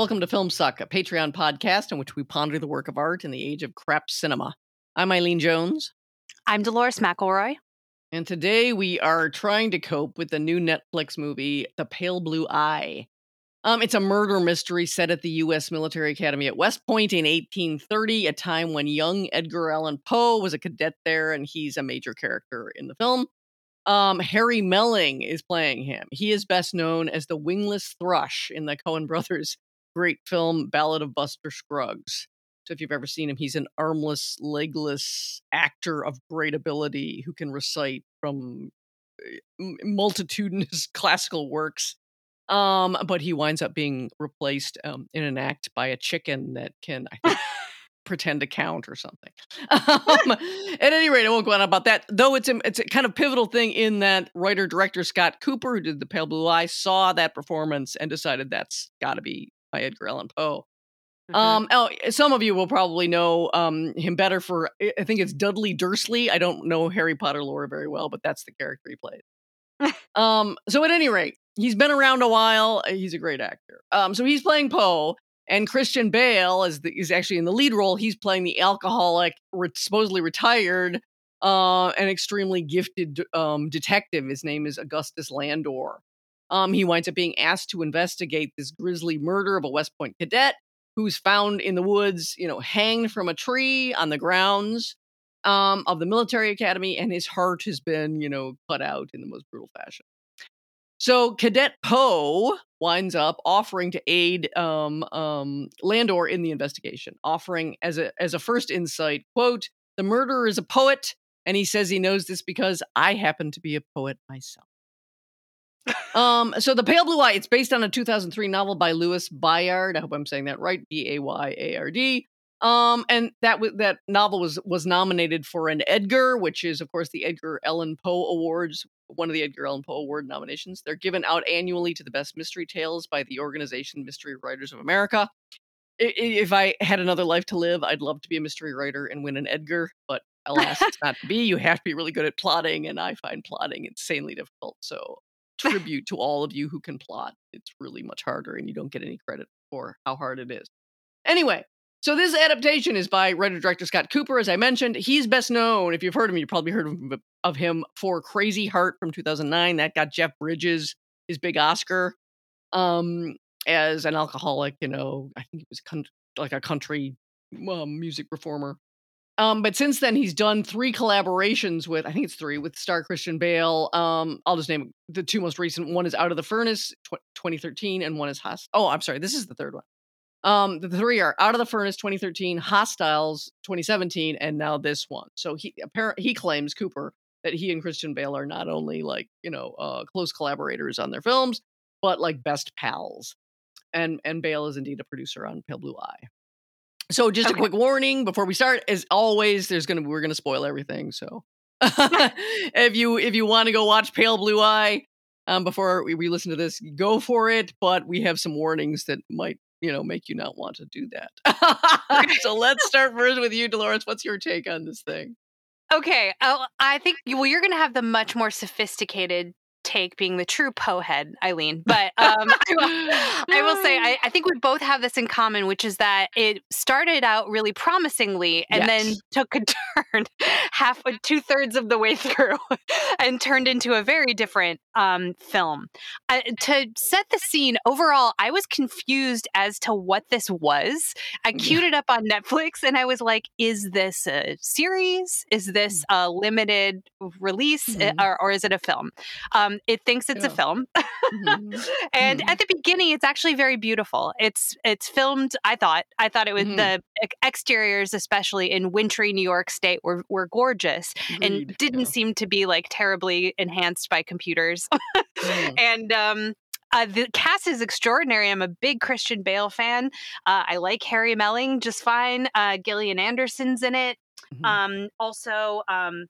Welcome to Film Suck, a Patreon podcast in which we ponder the work of art in the age of crap cinema. I'm Eileen Jones, I'm Dolores McElroy. and today we are trying to cope with the new Netflix movie, The Pale Blue Eye. Um, it's a murder mystery set at the U.S. Military Academy at West Point in 1830, a time when young Edgar Allan Poe was a cadet there, and he's a major character in the film. Um, Harry Melling is playing him. He is best known as the wingless thrush in the Coen brothers' great film Ballad of Buster Scruggs. So if you've ever seen him, he's an armless, legless actor of great ability who can recite from uh, multitudinous classical works. Um, but he winds up being replaced um, in an act by a chicken that can, I think, pretend to count or something. Um, at any rate, I won't go on about that. Though it's a, it's a kind of pivotal thing in that writer director Scott Cooper, who did The Pale Blue Eye, saw that performance and decided that's got to be my Edgar Allan Poe. Mm-hmm. Um, oh, some of you will probably know um, him better for I think it's Dudley Dursley. I don't know Harry Potter lore very well, but that's the character he played. um, so at any rate, he's been around a while. uh, He's a great actor. Um, so he's playing Poe, and Christian Bale is the, is actually in the lead role. He's playing the alcoholic, re- supposedly retired, uh, and extremely gifted um, detective. His name is Augustus Landor. Um, he winds up being asked to investigate this grisly murder of a West Point cadet who's found in the woods, you know, hanged from a tree on the grounds um, of the military academy, and his heart has been, you know, cut out in the most brutal fashion. So Cadet Poe winds up offering to aid um, um, Landor in the investigation, offering as a as a first insight, quote, the murderer is a poet, and he says he knows this because I happen to be a poet myself. Um, so the Pale Blue Eye, it's based on a 2003 novel by Louis Bayard. I hope I'm saying that right. B A Y A R D. Um, and that w- that novel was was nominated for an Edgar, which is of course the Edgar Allan Poe Awards, one of the Edgar Allan Poe Award nominations. They're given out annually to the best mystery tales by the organization Mystery Writers of America. I- i- If I had another life to live, I'd love to be a mystery writer and win an Edgar, but alas, it's not to be. You have to be really good at plotting, and I find plotting insanely difficult. So, tribute to all of you who can plot. It's really much harder, and you don't get any credit for how hard it is. Anyway, so this adaptation is by writer director Scott Cooper, as I mentioned. He's best known, if you've heard of him, you probably heard of him, of him for Crazy Heart from 2009. That got Jeff Bridges his big Oscar um, as an alcoholic. You know, I think he was con- like a country um, music performer. Um, but since then, he's done three collaborations with, I think it's three, with star Christian Bale. Um, I'll just name the two most recent. One is Out of the Furnace, tw- 2013, and one is Host. Oh, I'm sorry, this is the third one. Um, the three are Out of the Furnace 2013, Hostiles 2017, and now this one. So he apparently he claims Cooper that he and Christian Bale are not only like you know uh, close collaborators on their films, but like best pals. And and Bale is indeed a producer on Pale Blue Eye. So just Okay. a quick warning before we start. As always, there's gonna we're gonna spoil everything. So if you if you want to go watch Pale Blue Eye um, before we, we listen to this, go for it. But we have some warnings that might you know make you not want to do that. so let's start first with you, Dolores. What's your take on this thing? Okay, uh, I think well, you're going to have the much more sophisticated take, being the true Poe head, Eileen. But um, I, will, I will say, I, I think we both have this in common, which is that it started out really promisingly and then took a turn half, two thirds of the way through, and turned into a very different um, film. Uh, to set the scene, overall, I was confused as to what this was. I queued it up on Netflix and I was like, is this a series? Is this a limited release uh, Mhm. or, or is it a film? Um, it thinks it's a film. Mhm. and Mhm. at the beginning, it's actually very beautiful. It's it's filmed. I thought I thought it was Mhm. the ex- exteriors, especially in wintry New York State, were were gorgeous and didn't yeah. seem to be like terribly enhanced by computers. Mhm. and um, uh, the cast is extraordinary. I'm a big Christian Bale fan. Uh, I like Harry Melling just fine. Uh, Gillian Anderson's in it. Mhm. Um, also, um,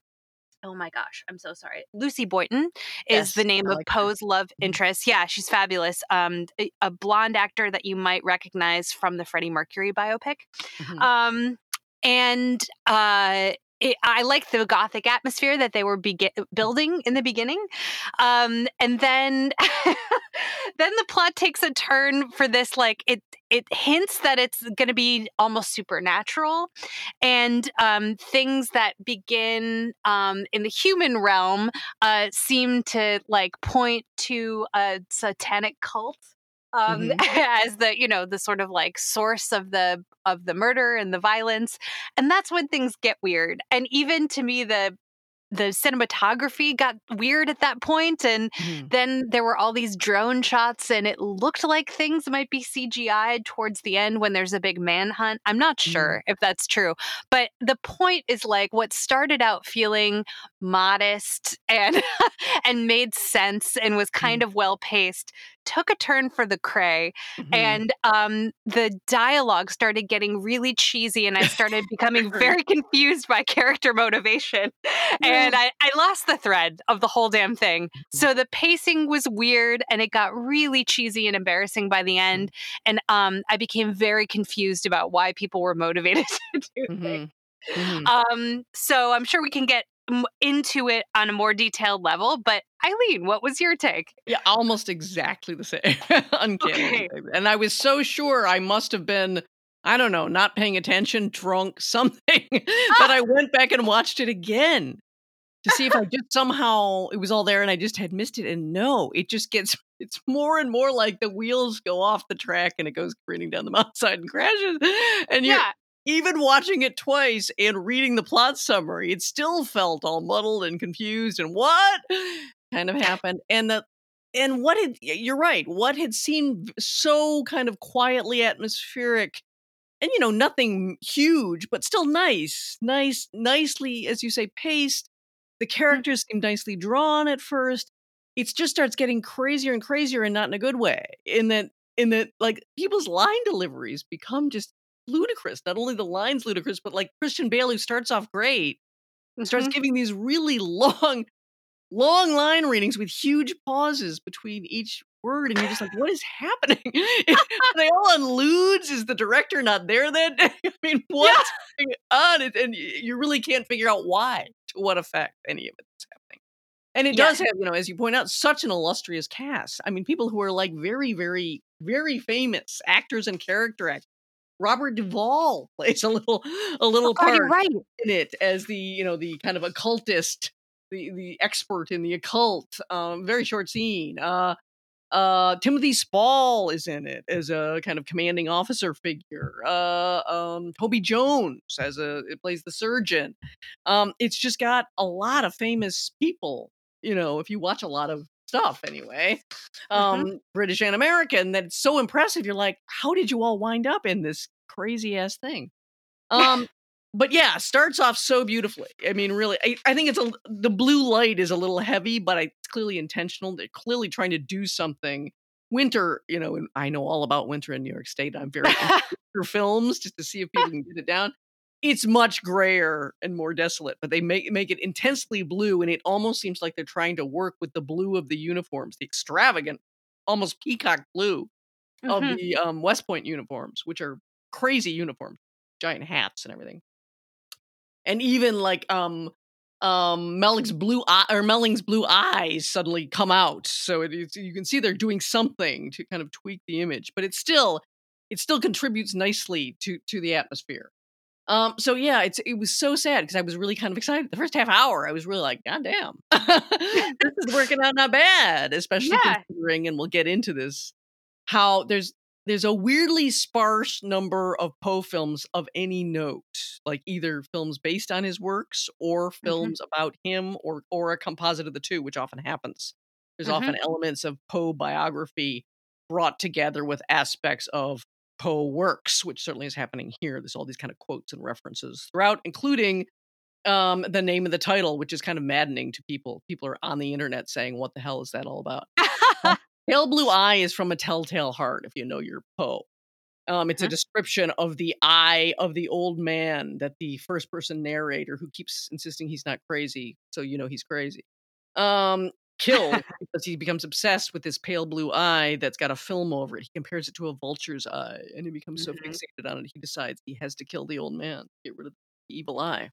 oh my gosh, I'm so sorry. Lucy Boynton is Yes, the name I of like her. Poe's love Mhm. interest. Yeah, she's fabulous. Um, a, a blonde actor that you might recognize from the Freddie Mercury biopic. Mhm. Um, and uh, it, I like the gothic atmosphere that they were begi- building in the beginning, um, and then then the plot plot takes a turn for this like it it hints that it's going to be almost supernatural and um, things that begin um, in the human realm uh, seem to like point to a satanic cult um, mm-hmm. as the you know the sort of like source of the of the murder and the violence and that's when things get weird and even to me the the cinematography got weird at that point and mm-hmm. then there were all these drone shots and it looked like things might be CGI towards the end when there's a big manhunt. I'm not mm-hmm. sure mm-hmm. if that's true, but the point is like what started out feeling modest and and made sense and was kind mm-hmm. of well paced took a turn for the cray mm-hmm. and um, the dialogue started getting really cheesy and i started becoming very confused by character motivation and I, I lost the thread of the whole damn thing mm-hmm. so the pacing was weird and it got really cheesy and embarrassing by the mm-hmm. end and um, i became very confused about why people were motivated to do mm-hmm. things Mm-hmm. Um, so I'm sure we can get into it on a more detailed level. But Eileen, what was your take? Yeah, almost exactly the same. Uncanny. Okay. And I was so sure I must have been, I don't know, not paying attention, drunk, something. but I went back and watched it again to see if I just somehow it was all there and I just had missed it. And no, it just gets it's more and more like the wheels go off the track and it goes careening down the mountainside and crashes. And yeah even watching it twice and reading the plot summary, it still felt all muddled and confused and what kind of happened. And the and what had you're right, what had seemed so kind of quietly atmospheric and you know, nothing huge, but still nice, nice, nicely, as you say, paced. The mm. characters seem nicely drawn at first. It just starts getting crazier and crazier and not in a good way. In that in that like people's line deliveries become just ludicrous. Not only the lines ludicrous, but like Christian Bale, who starts off great, mm-hmm. starts giving these really long, long line readings with huge pauses between each word, and you're just like, what is happening? Are they all on ludes? Is the director not there then? I mean, what's yeah. going on? And you really can't figure out why, to what effect any of it is happening. And it yeah. does have, you know, as you point out, such an illustrious cast. I mean, people who are like very, very, very famous actors and character actors. Robert Duvall plays a little a little oh, part right. in it as the you know the kind of occultist, the the expert in the occult. Um, very short scene. Uh, uh, Timothy Spall is in it as a kind of commanding officer figure. Uh, um, Toby Jones as a it plays the surgeon. Um, it's just got a lot of famous people. You know, if you watch a lot of stuff anyway, mm-hmm. um, mm-hmm. British and american that's so impressive. You're like, how did you all wind up in this crazy ass thing? Um, but yeah, starts off so beautifully. I mean, really, I, I, think it's a the blue light is a little heavy, but I, it's clearly intentional. They're clearly trying to do something. Winter, you know, and I know all about winter in New York State. I'm very into films just to see if people can get it down it's much grayer and more desolate, but they make make it intensely blue, and it almost seems like they're trying to work with the blue of the uniforms, the extravagant, almost peacock blue mm-hmm. of the um, West Point uniforms, which are crazy uniforms, giant hats and everything, and even like um um Melling's blue eye or Melling's blue eyes suddenly come out, so it you can see they're doing something to kind of tweak the image, but it's still it still contributes nicely to to the atmosphere. Um, so yeah, it's it was so sad because I was really kind of excited. The first half hour, I was really like, God damn, this is working out not bad, especially yeah. considering, and we'll get into this, how there's there's a weirdly sparse number of Poe films of any note, like either films based on his works or mm-hmm. films mm-hmm. about him or or a composite of the two, which often happens. There's mm-hmm. often elements of Poe biography brought together with aspects of Poe works, which certainly is happening here. There's all these kind of quotes and references throughout, including um, the name of the title, which is kind of maddening to people. People are on the internet saying, "What the hell is that all about?" Pale blue eye is from a telltale heart. If you know your Poe, um, it's a uh-huh. description of the eye of the old man that the first person narrator, who keeps insisting he's not crazy, so you know he's crazy, um, killed because he becomes obsessed with this pale blue eye that's got a film over it. He compares it to a vulture's eye and he becomes mm-hmm. so fixated on it he decides he has to kill the old man, get rid of the evil eye.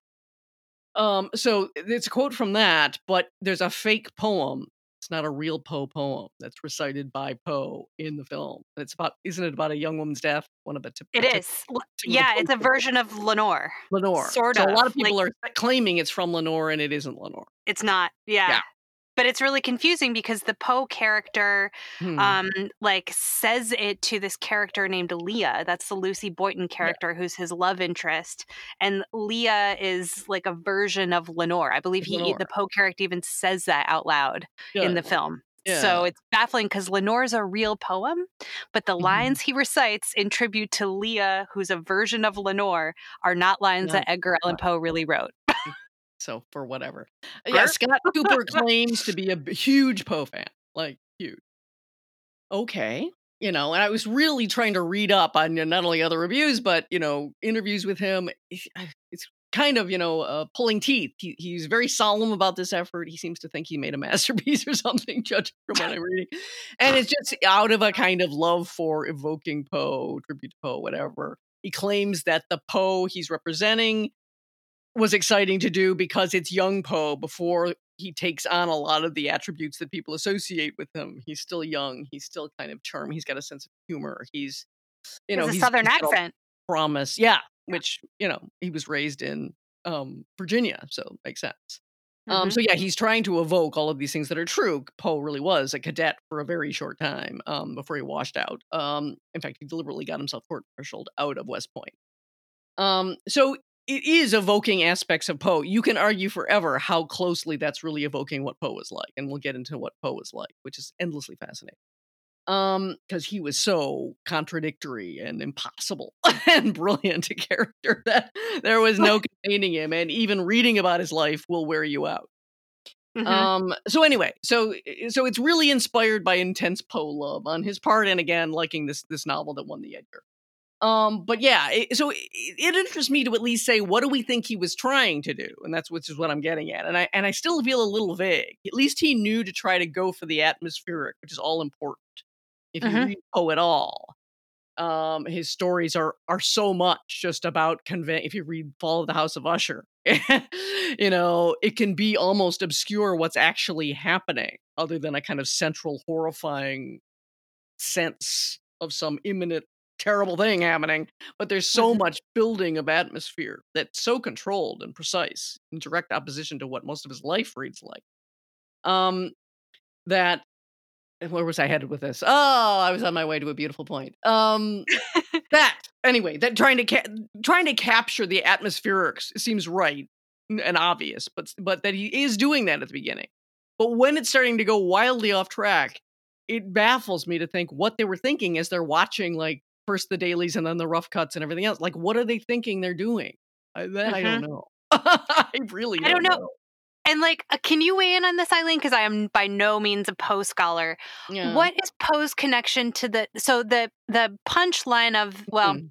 Um, so it's a quote from that, but there's a fake poem It's not a real Poe poem that's recited by Poe in the film. It's about, isn't it about a young woman's death? One of the tip- It is. Yeah, it's a version of Lenore. Lenore. Sort so of. a lot of people like, are claiming it's from Lenore, and it isn't Lenore. It's not. Yeah. Yeah. But it's really confusing because the Poe character, Hmm. um, like says it to this character named Leah. That's the Lucy Boynton character who's his love interest, and Leah is like a version of Lenore. I believe he, Lenore. the Poe character, even says that out loud in the film. Yeah. So it's baffling because Lenore's a real poem, but the Mhm. lines he recites in tribute to Leah, who's a version of Lenore, are not lines that Edgar Allan Poe really wrote. so for whatever. Yeah, Scott Cooper claims to be a huge Poe fan, like huge. Okay, you know, and I was really trying to read up on not only other reviews but you know interviews with him. It's- It's kind of you know uh, pulling teeth. He, he's very solemn about this effort. He seems to think he made a masterpiece or something, judging from what I'm reading. And it's just out of a kind of love for evoking Poe, tribute to Poe, whatever. He claims that the Poe he's representing was exciting to do because it's young Poe before he takes on a lot of the attributes that people associate with him. He's still young. He's still kind of charming. He's got a sense of humor. He's, you know, a he's- southern he's accent. Promise, yeah. Which you know he was raised in um, Virginia, so makes sense. Um, Mhm. so yeah, he's trying to evoke all of these things that are true. Poe really was a cadet for a very short time um, before he washed out. Um, in fact, he deliberately got himself court martialed out of West Point. Um, so it is evoking aspects of Poe. You can argue forever how closely that's really evoking what Poe was like, and we'll get into what Poe was like, which is endlessly fascinating. Um, because he was so contradictory and impossible and brilliant a character that there was no containing him, and even reading about his life will wear you out. Mhm. Um. So anyway, so so it's really inspired by intense Poe love on his part, and again, liking this this novel that won the Edgar. Um. But yeah, it, so it, it interests me to at least say what do we think he was trying to do, and that's which is what I'm getting at, and I and I still feel a little vague. At least he knew to try to go for the atmospheric, which is all important. If you Mhm. read Poe at all, um, his stories are are so much just about convey. If you read Fall of the House of Usher, you know it can be almost obscure what's actually happening, other than a kind of central horrifying sense of some imminent terrible thing happening. But there's so Mhm. much building of atmosphere that's so controlled and precise, in direct opposition to what most of his life reads like. Um, that where was I headed with this? Oh, I was on my way to a beautiful point. Um, that anyway, that trying to ca- trying to capture the atmospherics seems right and obvious, but but that he is doing that at the beginning. But when it's starting to go wildly off track, it baffles me to think what they were thinking as they're watching like first the dailies and then the rough cuts and everything else. Like, what are they thinking they're doing? I, that I don't know. I really don't, don't know. And like, uh, can you weigh in on this, Eileen? Because I am by no means a Poe scholar. Yeah. What is Poe's connection to the? So the the punchline of well, Mm.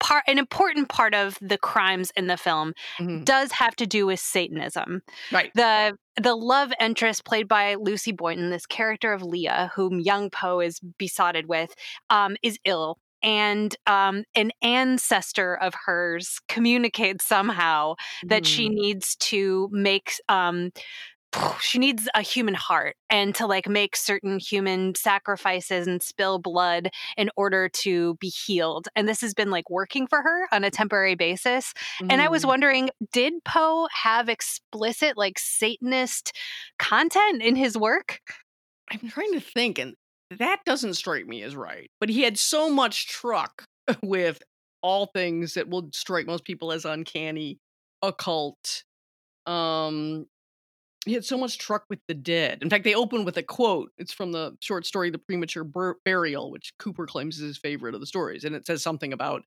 part an important part of the crimes in the film Mhm. does have to do with Satanism. Right. The the love interest played by Lucy Boynton, this character of Leah, whom young Poe is besotted with, um, is ill. And um, an ancestor of hers communicates somehow that she Mhm. needs to make um she needs a human heart and to like make certain human sacrifices and spill blood in order to be healed and this has been like working for her on a temporary basis and i was Mhm. wondering did poe have explicit like satanist content in his work I'm trying to think, and that doesn't strike me as right. But he had so much truck with all things that will strike most people as uncanny, occult. Um, he had so much truck with the dead. In fact, they open with a quote. It's from the short story "The Premature Bur- Burial," which Cooper claims is his favorite of the stories, and it says something about,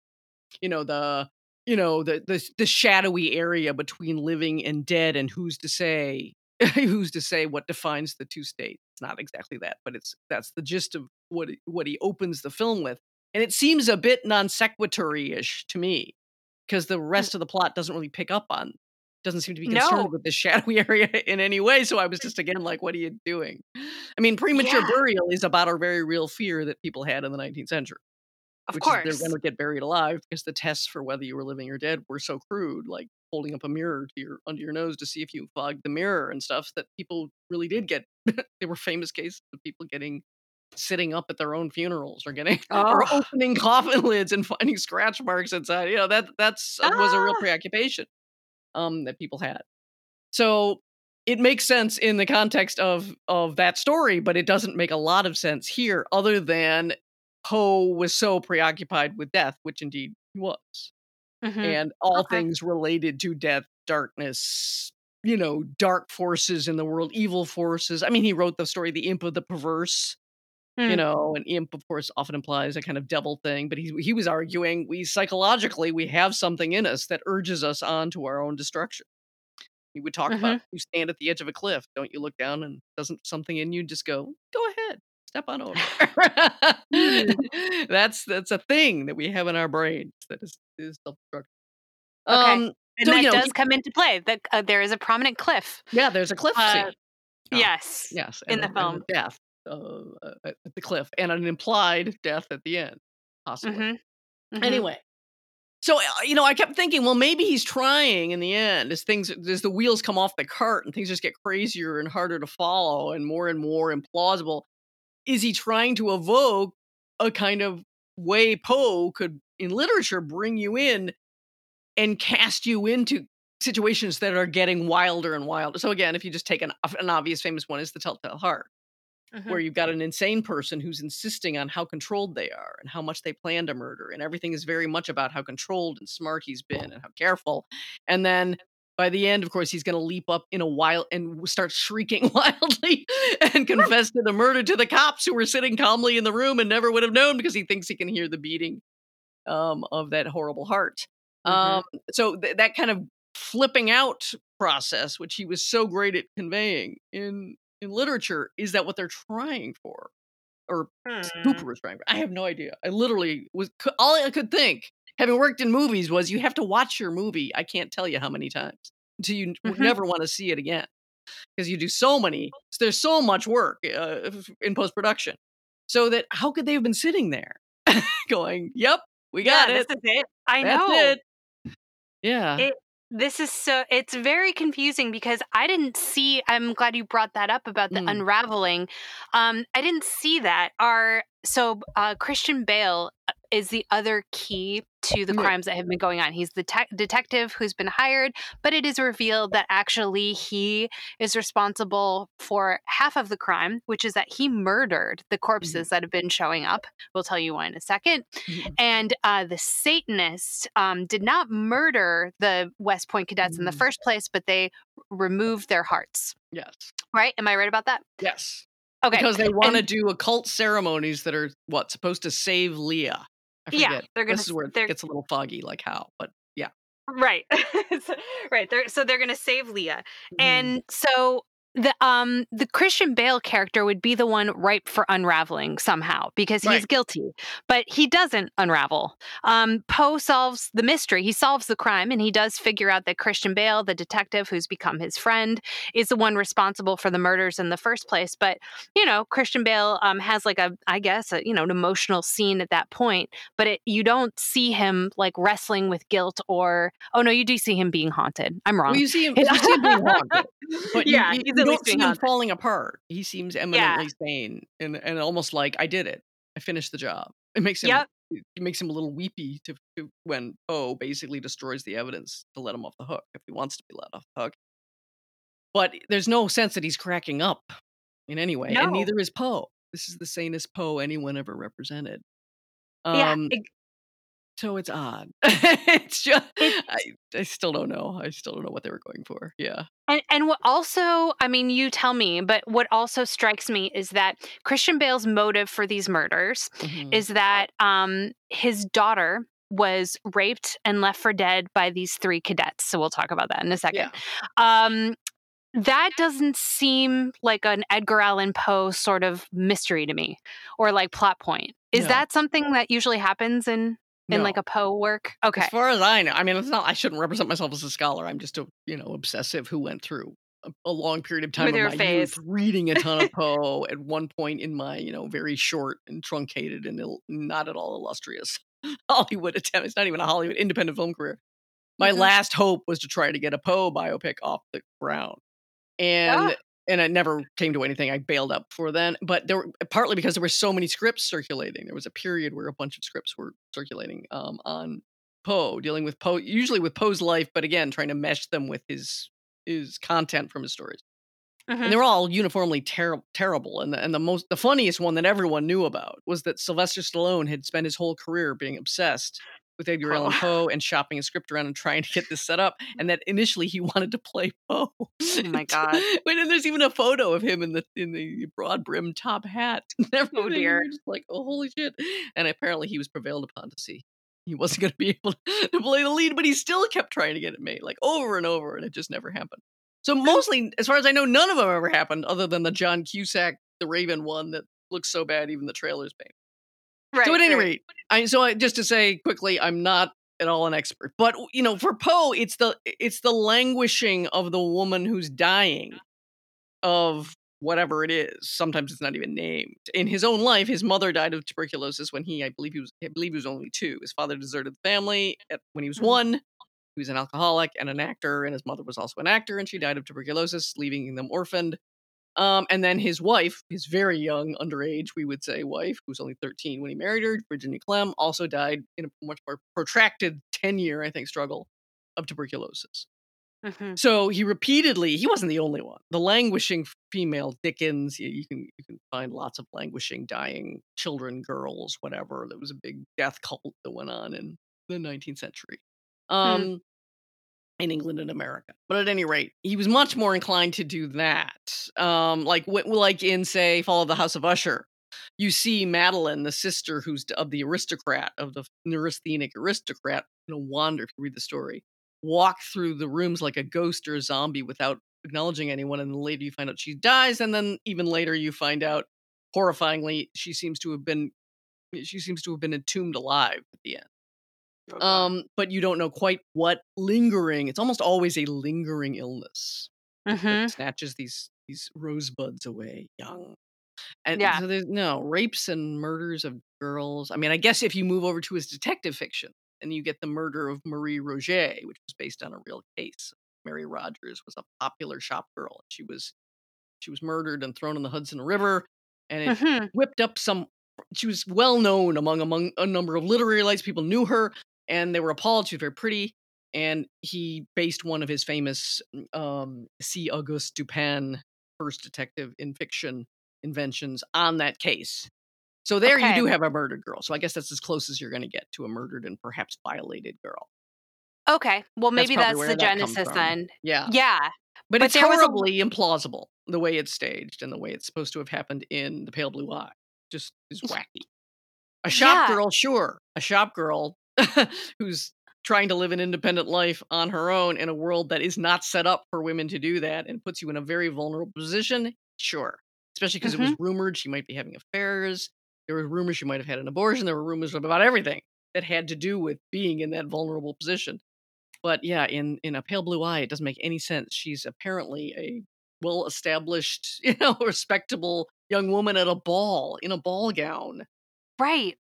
you know, the you know the the the shadowy area between living and dead, and who's to say who's to say what defines the two states? It's not exactly that, but it's that's the gist of what what he opens the film with, and it seems a bit non sequitur ish to me because the rest of the plot doesn't really pick up on doesn't seem to be concerned No. with the shadowy area in any way. So I was just again like, what are you doing? I mean, premature Yeah. burial is about a very real fear that people had in the 19th century of course they're going to get buried alive because the tests for whether you were living or dead were so crude. Like holding up a mirror to your under your nose to see if you fogged the mirror and stuff that people really did get. there were famous cases of people getting sitting up at their own funerals or getting or Oh. opening coffin lids and finding scratch marks inside. You know that that's uh, was a real Ah. preoccupation um, that people had. So it makes sense in the context of of that story, but it doesn't make a lot of sense here, other than Poe was so preoccupied with death, which indeed he was, Mhm. and all Okay. things related to death, darkness, you know, dark forces in the world, evil forces. I mean, he wrote the story, "The Imp of the Perverse." You Mm. know, an imp, of course, often implies a kind of devil thing, but he he was arguing we psychologically we have something in us that urges us on to our own destruction. He would talk about Mhm. you stand at the edge of a cliff, don't you look down and doesn't something in you just go, go ahead, step on over. Mm. that's that's a thing that we have in our brains that is is self-destruction. Okay. Um, And so that you know, does come into play. That uh, there is a prominent cliff. yeah, there's a cliff Uh, scene. Oh, Yes. Yes, in and the a- and a film. death uh, at the cliff, and an implied death at the end, possibly. Mhm. Mhm. Anyway, so uh, you know, I kept thinking, well, maybe he's trying in the end as things as the wheels come off the cart and things just get crazier and harder to follow and more and more implausible. Is he trying to evoke a kind of way Poe could in literature bring you in and cast you into situations that are getting wilder and wilder. So again, if you just take an, an obvious famous one is the Telltale Heart Mhm. where you've got an insane person who's insisting on how controlled they are and how much they plan to murder and everything is very much about how controlled and smart he's been and how careful and then by the end of course he's going to leap up in a wild and start shrieking wildly and confess to the murder to the cops who were sitting calmly in the room and never would have known because he thinks he can hear the beating um, of that horrible heart Mhm. um, so th- that kind of flipping out process which he was so great at conveying in in literature is that what they're trying for or Hmm. Was trying for i have no idea i literally was all i could think having worked in movies was you have to watch your movie i can't tell you how many times until you Mhm. never want to see it again because you do so many there's so much work uh, in post-production so that how could they have been sitting there going yep we got yeah, it This is it. I that's know. it yeah It this is so it's very confusing because I didn't see I'm glad you brought that up about the Mm. unraveling. Um I didn't see that. Our so uh Christian Bale uh, is the other key to the crimes that have been going on. He's the te- detective who's been hired, but it is revealed that actually he is responsible for half of the crime, which is that he murdered the corpses that have been showing up. We'll tell you why in a second. Mhm. And uh, the Satanists um, did not murder the West Point cadets in the Mm. first place, but they removed their hearts. yes Right? Am I right about that? yes Okay. because they want to do occult ceremonies that are what supposed to save Leah. I Yeah, they're gonna this is where it gets a little foggy, like how, but yeah. right. Right. They're, so they're going to save Leah. Mm. And so the um the Christian Bale character would be the one ripe for unraveling somehow because he's Right. guilty, but he doesn't unravel. Um, Poe solves the mystery. He solves the crime, and he does figure out that Christian Bale, the detective who's become his friend, is the one responsible for the murders in the first place. But you know, Christian Bale um, has like a, I guess, a, you know, an emotional scene at that point. But it, you don't see him like wrestling with guilt or, oh no, you do see him being haunted. I'm wrong. well, you see him, you see him being haunted, but Yeah, you, you don't see him falling apart. He seems eminently sane and and almost like I did it. I finished the job. It makes him. Yep. It makes him a little weepy to, to when Poe basically destroys the evidence to let him off the hook if he wants to be let off the hook. But there's no sense that he's cracking up in any way, No. and neither is Poe. This is the sanest Poe anyone ever represented. yeah, Um, ex- so it's odd. it's just I, I still don't know. I still don't know what they were going for. Yeah. And and what also, I mean, you tell me, but what also strikes me is that Christian Bale's motive for these murders Mhm. is that um his daughter was raped and left for dead by these three cadets. So we'll talk about that in a second. yeah. Um that doesn't seem like an Edgar Allan Poe sort of mystery to me or like plot point. Is No. that something that usually happens in in No. like a Poe work? Okay. As far as I know, I mean, it's not. I shouldn't represent myself as a scholar. I'm just a you know obsessive who went through a, a long period of time With of my phase. youth reading a ton of Poe. At one point in my you know very short and truncated and Ill, not at all illustrious Hollywood attempt. It's not even a Hollywood independent film career. My Mhm. last hope was to try to get a Poe biopic off the ground. And Ah. And it never came to anything. I bailed up before then, but there were partly because there were so many scripts circulating. There was a period where a bunch of scripts were circulating um, on Poe, dealing with Poe, usually with Poe's life, but again, trying to mesh them with his his content from his stories. And they were all uniformly ter- terrible. And the, and the most the funniest one that everyone knew about was that Sylvester Stallone had spent his whole career being obsessed with Edgar Allan Poe. Poe and shopping a script around and trying to get this set up. And that initially he wanted to play Poe. Oh my God. Wait, and there's even a photo of him in the in the broad brim top hat. Oh and dear. just like, oh holy shit! And apparently he was prevailed upon to see he wasn't going to be able to play the lead, but he still kept trying to get it made, like over and over, and it just never happened. So mostly, as far as I know, none of them ever happened, other than the John Cusack, the Raven one that looks so bad, even the trailers made. Right, so at any right. rate, I so I, just to say quickly, I'm not at all an expert, but you know, for Poe, it's the it's the languishing of the woman who's dying of whatever it is. Sometimes it's not even named. In his own life, his mother died of tuberculosis when he, I believe he was, I believe he was only two. His father deserted the family at, when he was Mhm. one. He was an alcoholic and an actor, and his mother was also an actor, and she died of tuberculosis, leaving them orphaned. Um, and then his wife, his very young, underage, we would say, wife, who was only 13 when he married her, Virginia Clemm, also died in a much more protracted 10 year, I think, struggle of tuberculosis. Mhm. So he repeatedly, he wasn't the only one. The languishing female Dickens, you, you can you can find lots of languishing, dying children, girls, whatever. There was a big death cult that went on in the 19th century. Um in England and America. But at any rate, he was much more inclined to do that. Um, like like in say Fall of the House of Usher, you see Madeline, the sister who's of the aristocrat of the neurasthenic aristocrat, you know, wander. If you read the story, walk through the rooms like a ghost or a zombie without acknowledging anyone, and later you find out she dies, and then even later you find out, horrifyingly, she seems to have been she seems to have been entombed alive at the end. God. Um, but you don't know quite what lingering. It's almost always a lingering illness that Mhm. snatches these these rosebuds away young. And Yeah. so there's no rapes and murders of girls. I mean, I guess if you move over to his detective fiction and you get the murder of Marie Roget, which was based on a real case. Mary Rogers was a popular shop girl. She was she was murdered and thrown in the Hudson River, and it Mhm. whipped up some she was well known among among a number of literary lights people knew her and they were appalled she was very pretty and he based one of his famous um c auguste dupin first detective in fiction inventions on that case so there you do have a murdered girl so i guess that's as close as you're going to get to a murdered and perhaps violated girl Okay. Well, maybe probably that's, the that genesis then. yeah Yeah. but, But it's was a- horribly implausible the way it's staged and the way it's supposed to have happened in the pale blue eye just is wacky a shop Yeah. girl sure a shop girl who's trying to live an independent life on her own in a world that is not set up for women to do that and puts you in a very vulnerable position sure especially because it was mm-hmm. rumored she might be having affairs there were rumors she might have had an abortion there were rumors about everything that had to do with being in that vulnerable position. But yeah in in a pale blue eye it doesn't make any sense. She's apparently a well established you know respectable young woman at a ball in a ball gown. Right.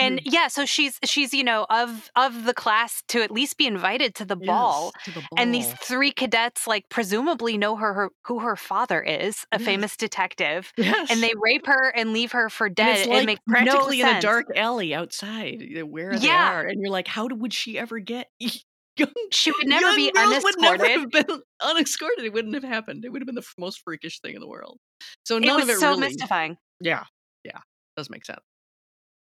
And Hmm. yeah, so she's she's you know of of the class to at least be invited to the ball. To the And these three cadets like presumably know her, her who her father is, a Yes. famous detective, yes and they rape her and leave her for And dead. it's it like makes practically no in a dark alley outside where they Yeah. are and you're like how would she ever get young She would never be girls would never unescorted. have been unescorted it wouldn't have happened it would have been the f- most freakish thing in the world so It none was of it so really mystifying. yeah yeah does make sense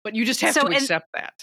but you just have So to and- accept that.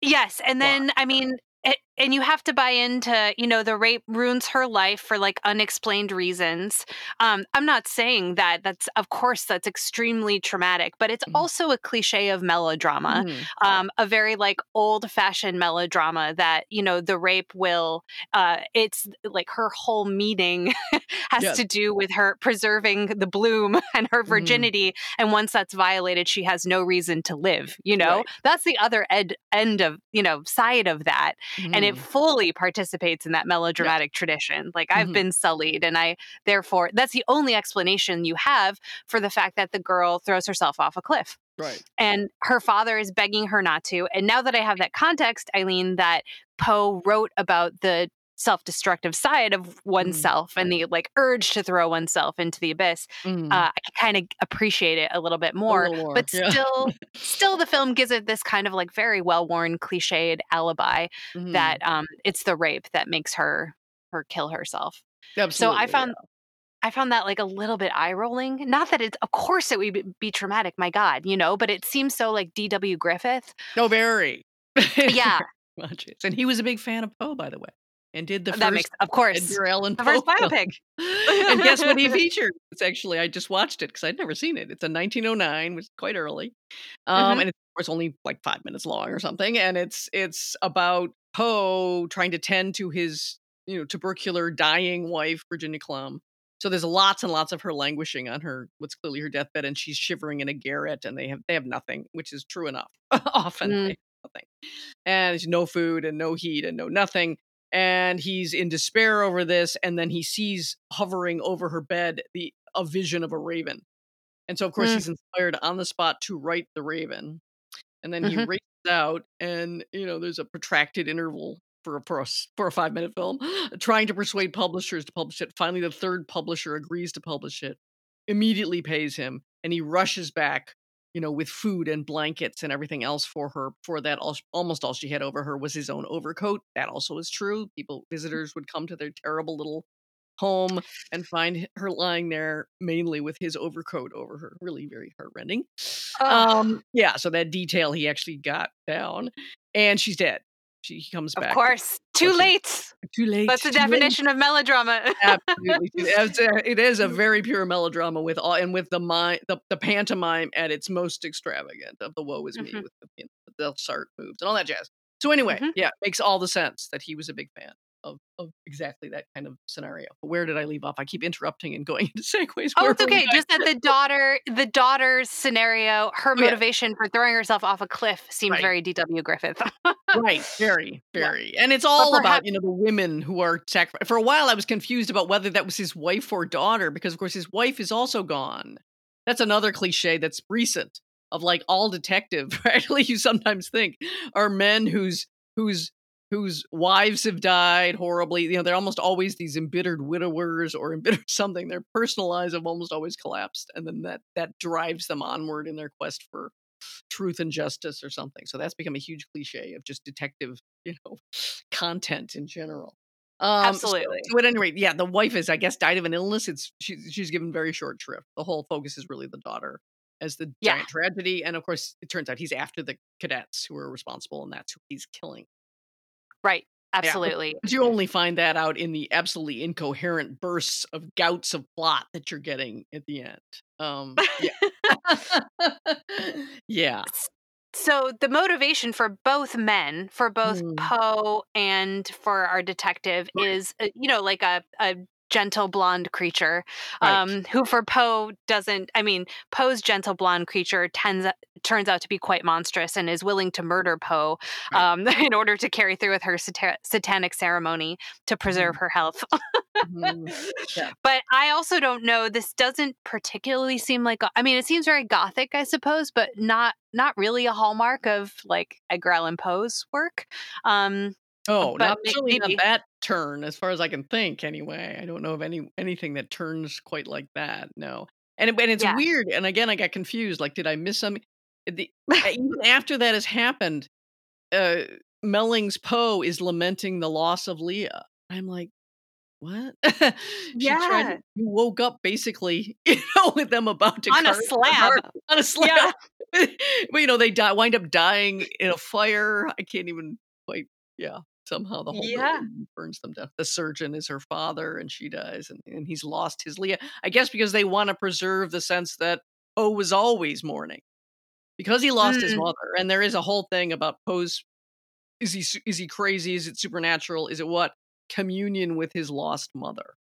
Yes, and then I mean, it, and you have to buy into you know the rape ruins her life for like unexplained reasons. Um, I'm not saying that that's of course that's extremely traumatic, but it's Mhm. also a cliche of melodrama. Mhm. um, a very like old fashioned melodrama that you know the rape will uh, it's like her whole meaning has Yes. to do with her preserving the bloom and her Mhm. virginity and once that's violated she has no reason to live you know Right. that's the other ed- end of you know side of that and it Mhm. fully participates in that melodramatic tradition like i've Mhm. been sullied and i therefore that's the only explanation you have for the fact that the girl throws herself off a cliff Right. And her father is begging her not to. And now that I have that context, Eileen, that Poe wrote about the self-destructive side of Mm. oneself and the like urge to throw oneself into the abyss Mm. uh, i can kind of appreciate it a little bit more little more, but yeah. still still the film gives it this kind of like very well-worn cliched alibi Mhm. that um it's the rape that makes her her kill herself Absolutely. so i found yeah. i found that like a little bit eye rolling not that it's of course it would be- traumatic my god you know but it seems so like dw griffith No, very. yeah Much. And he was a big fan of Poe, by the way, and did the that first makes of course Edgar Allan the Poe first biopic and guess what he featured? It's actually I just watched it because I'd never seen it. It's a 1909, which is quite early, um, Mhm. and it's of course only like five minutes long or something. And it's it's about Poe trying to tend to his you know tubercular dying wife Virginia Clemm. So there's lots and lots of her languishing on her what's clearly her deathbed, and she's shivering in a garret, and they have they have nothing, which is true enough. Often Mm. they have nothing, and there's no food and no heat and no nothing and he's in despair over this and then he sees hovering over her bed the a vision of a raven and so of course Mm. he's inspired on the spot to write the raven and then he Mhm. races out and you know there's a protracted interval for a, for a, for a five minute film trying to persuade publishers to publish it finally the third publisher agrees to publish it immediately pays him and he rushes back you know with food and blankets and everything else for her for that all, almost all she had over her was his own overcoat. That also is true. People visitors would come to their terrible little home and find her lying there mainly with his overcoat over her. Really very heartrending. Ugh. um yeah so that detail he actually got down and she's dead she he comes of back Of course too she- late too late that's the too late. definition of melodrama Absolutely, a, it is a very pure melodrama with all and with the mi- the, the pantomime at its most extravagant of the "woe is me" Mhm. with the, you know, the Sart moves and all that jazz. So anyway, Mhm. yeah, it makes all the sense that he was a big fan of of exactly that kind of scenario. But where did I leave off? I keep interrupting and going into segues. Oh, it's okay. Just that the daughter, the daughter's scenario, her oh, yeah. motivation for throwing herself off a cliff seemed Right. very D.W. Griffith. right very Yeah. very and it's all about you know the women who are sacrificed for a while i was confused about whether that was his wife or daughter because of course his wife is also gone that's another cliche that's recent of like all detective actually you sometimes think are men whose whose whose wives have died horribly you know they're almost always these embittered widowers or embittered something their personal lives have almost always collapsed and then that that drives them onward in their quest for truth and justice or something. So that's become a huge cliche of just detective, you know, content in general. Um, so- Absolutely. So, at any rate, yeah, the wife is, I guess, died of an illness. It's she's she's given very short shrift. The whole focus is really the daughter as the Yeah. giant tragedy, and of course, it turns out he's after the cadets who are responsible, and that's who he's killing. Right. Absolutely. But you only find that out in the absolutely incoherent bursts of gouts of plot that you're getting at the end. Um, yeah, yeah. So the motivation for both men, for both Mm. Poe and for our detective, Right. is uh, you know like a a gentle blonde creature, Right. um, who for Poe doesn't. I mean, Poe's gentle blonde creature tends turns out to be quite monstrous and is willing to murder Poe Right. um, in order to carry through with her sata- satanic ceremony to preserve her health. Mhm. Yeah. But I also don't know. This doesn't particularly seem like i mean, it seems very gothic, I suppose, but not not really a hallmark of like Edgar Allan Poe's work. Um, Oh, but not certainly not that turn, as far as I can think. Anyway, I don't know of any anything that turns quite like that. No, and it- and it's Yeah. weird. And again, I got confused. Like, did I miss something? The, even after that has happened, uh, Melling's Poe is lamenting the loss of Leah. I'm like, what? She tried Yeah. to- you woke up basically, you know, with them about to On a slab. on a slab. Yeah. but you know, they die, wind up dying in a fire. I can't even quite. Yeah, somehow the whole Yeah. burns them down. The surgeon is her father, and she dies, and, and he's lost his Leah. I guess because they want to preserve the sense that Poe was always mourning because he lost his Mm. mother, and there is a whole thing about Poe's. Is he is he crazy? Is it supernatural? Is it what? Communion with his lost mother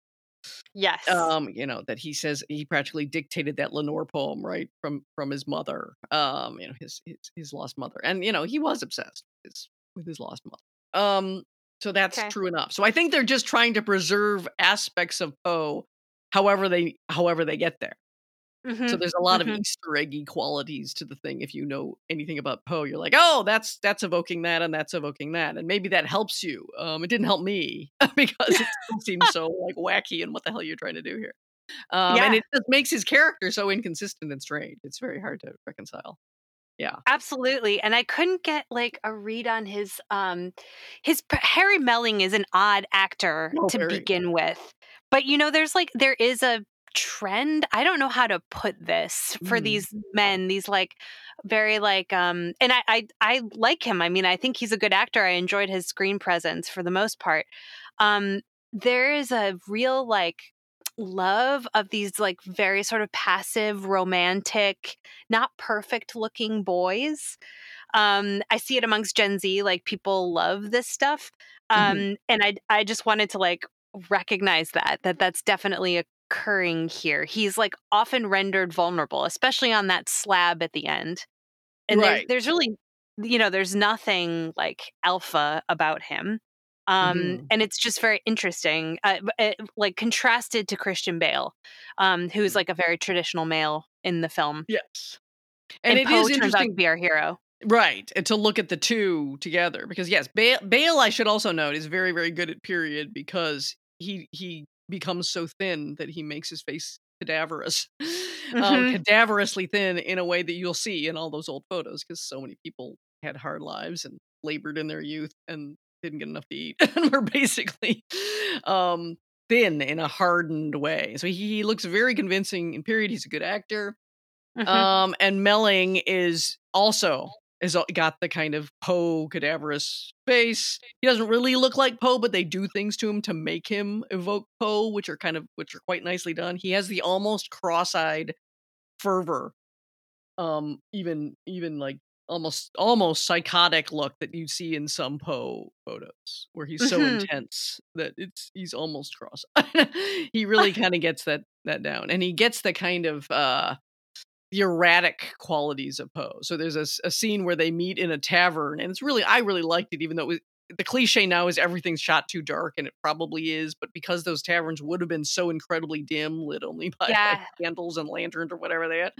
yes. um you know that he says he practically dictated that lenore poem right from from his mother um you know his his, his lost mother and you know he was obsessed with his, with his lost mother um so that's Okay. true enough so i think they're just trying to preserve aspects of poe however they however they get there Mhm, So there's a lot of mhm. Easter eggy qualities to the thing. If you know anything about Poe, you're like, oh, that's that's evoking that, and that's evoking that, and maybe that helps you. Um, it didn't help me because it seems so like wacky and what the hell you're trying to do here. Um, and it just makes his character so inconsistent and strange. It's very hard to reconcile. Yeah. Absolutely, and I couldn't get, like, a read on his, um his Harry Melling is an odd actor Oh, to begin with, but, you know, there's, like there is a trend, I don't know how to put this, for Mm. these men, these, like, very, like, um and I I I like him, I mean, I think he's a good actor, I enjoyed his screen presence for the most part. Um, there is a real, like, love of these, like, very sort of passive, romantic, not perfect looking boys. Um, I see it amongst Gen Z, like, people love this stuff, Mhm. um, and I I just wanted to, like, recognize that, that that's definitely occurring here. He's, like, often rendered vulnerable, especially on that slab at the end, and there's Right. there's really you know, there's nothing, like, alpha about him, um, Mhm. and it's just very interesting, uh, eh like, contrasted to Christian Bale, um, who's, Mm. like, a very traditional male in the film. Yes. And And it Poe is turns out to be our hero. Right, and to look at the 2 together because, yes, Bale Bale, I should also note, is very, very good at period because he he becomes so thin that he makes his face cadaverous. Um, Mhm. cadaverously thin in a way that you'll see in all those old photos, because so many people had hard lives and labored in their youth and didn't get enough to eat and were basically, um, thin in a hardened way. So he he looks very convincing in period, he's a good actor. Mhm. Um, and Melling is also is got the kind of Poe cadaverous face. He doesn't really look like Poe, but they do things to him to make him evoke Poe, which are kind of which are quite nicely done. He has the almost cross-eyed fervor, um, even even, like, almost almost psychotic look that you see in some Poe photos where he's so Mhm. intense that it's he's almost cross He really kinda gets that that down, and he gets the kind of, uh, the erratic qualities of Poe. So there's a scene where they meet in a tavern, and it's really I really liked it even though it was, the cliche now is everything's shot too dark, and it probably is, but because those taverns would have been so incredibly dim, lit only by, like, candles and lanterns or whatever they had,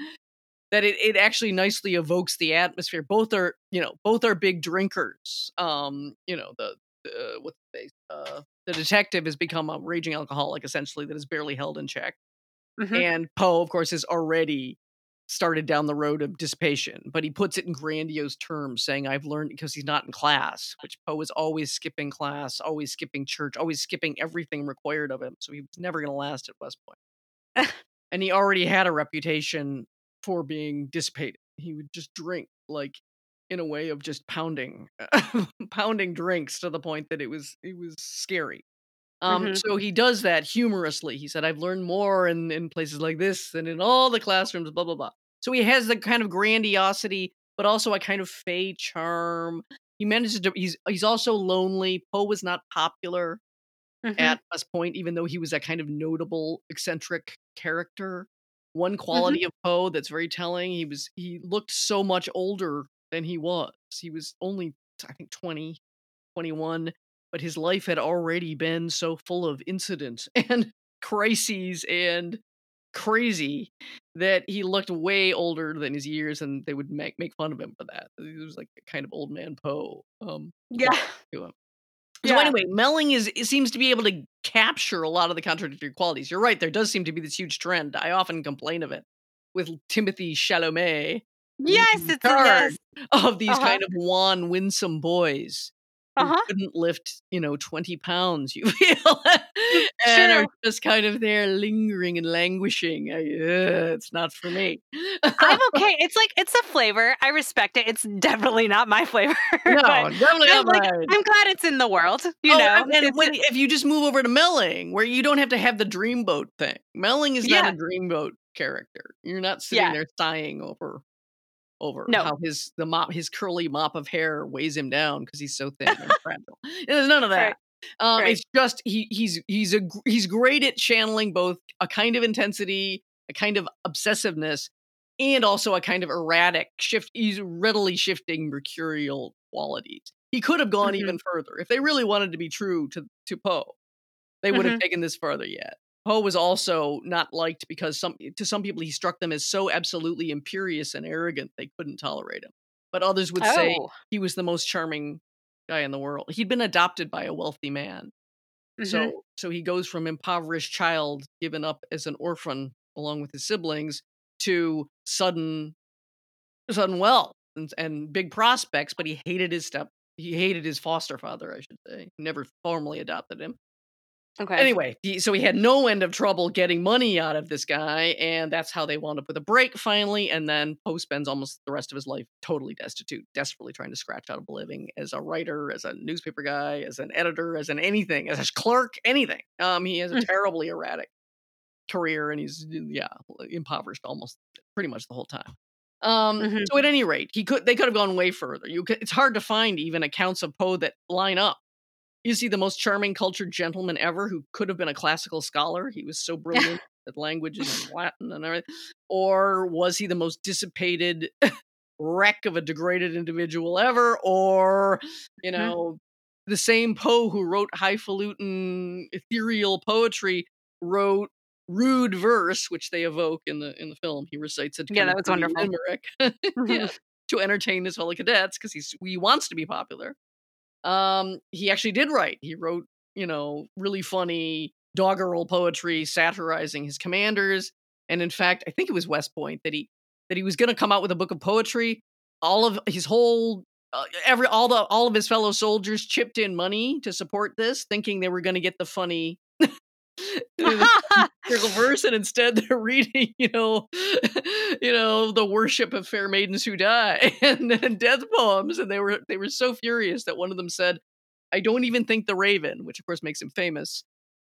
that it it actually nicely evokes the atmosphere. Both are, you know, both are big drinkers. Um, you know, the the face? Uh, the detective has become a raging alcoholic, essentially, that is barely held in check. Mhm. And Poe, of course, has already started down the road of dissipation, but he puts it in grandiose terms saying, "I've learned because he's not in class, which Poe is always skipping class, always skipping church, always skipping everything required of him, so he was never gonna last at West Point. And he already had a reputation for being dissipated. He would just drink, like, in a way of just pounding pounding drinks to the point that it was it was scary. Um, Mhm. so he does that humorously. He said, "I've learned more in in places like this than in all the classrooms, blah, blah, blah." So he has the kind of grandiosity, but also a kind of fey charm. He manages to he's he's also lonely. Poe was not popular Mhm. at West Point, even though he was a kind of notable eccentric character. One Mhm. quality of Poe that's very telling, he was he looked so much older than he was. He was only, I think, 20, 21, but his life had already been so full of incidents and crises and crazy that he looked way older than his years, and they would make make fun of him for that. He was like a kind of old man Poe, um, Yeah. Quality to him. So Yeah. anyway, Melling is it seems to be able to capture a lot of the contradictory qualities. You're right, there does seem to be this huge trend. I often complain of it with Timothée Chalamet Yes, it's a yes. of these Uh-huh. kind of wan, winsome boys Uh-huh. couldn't lift, you know, 20 pounds, you feel, and are true. just kind of there lingering and languishing. I ugh, it's not for me. I'm okay. It's like it's a flavor. I respect it. It's definitely not my flavor, No, definitely I'm not like. I'm glad it's in the world, you Oh, know? and when if you just move over to Melling, where you don't have to have the dreamboat thing. Melling is not Yeah. a dreamboat character. You're not sitting Yeah. there sighing over over No. how his the mop his curly mop of hair weighs him down because he's so thin and fragile. There's none of Right. that. Um, Right. it's just he he's he's a he's great at channeling both a kind of intensity, a kind of obsessiveness, and also a kind of erratic shift he's readily shifting mercurial qualities. He could have gone Mhm. even further. If they really wanted to be true to to Poe, they would have Mhm. taken this further yet. Poe was also not liked because some to some people he struck them as so absolutely imperious and arrogant they couldn't tolerate him. But others would say Oh. he was the most charming guy in the world. He'd been adopted by a wealthy man. Mhm. So so he goes from impoverished child given up as an orphan along with his siblings to sudden sudden wealth and, and big prospects, but he hated his step he hated his foster father, I should say. He never formally adopted him. Okay. Anyway, he, so he had no end of trouble getting money out of this guy, and that's how they wound up with a break finally. And then Poe spends almost the rest of his life totally destitute, desperately trying to scratch out a living as a writer, as a newspaper guy, as an editor, as an anything, as a clerk, anything. Um, he has a Mm. terribly erratic career, and he's yeah impoverished almost pretty much the whole time. Um, Mhm. so at any rate, he could they could have gone way further. You could, it's hard to find even accounts of Poe that line up. Is he the most charming, cultured gentleman ever who could have been a classical scholar? He was so brilliant at languages and Latin and everything. Or was he the most dissipated wreck of a degraded individual ever? Or, you Mhm. know, the same Poe who wrote highfalutin, ethereal poetry wrote rude verse, which they evoke in the in the film. He recites it. Yeah, that was wonderful. Limerick. yeah, to entertain his fellow cadets because he's he wants to be popular. Um, he actually did write. He wrote, you know, really funny doggerel poetry satirizing his commanders. And in fact, I think it was West Point that he that he was going to come out with a book of poetry. All of his whole uh, every all the all of his fellow soldiers chipped in money to support this, thinking they were going to get the funny verse, and instead they're reading, you know, you know, the worship of fair maidens who die and, and death poems, and they were they were so furious that one of them said, "I don't even think the Raven," which of course makes him famous,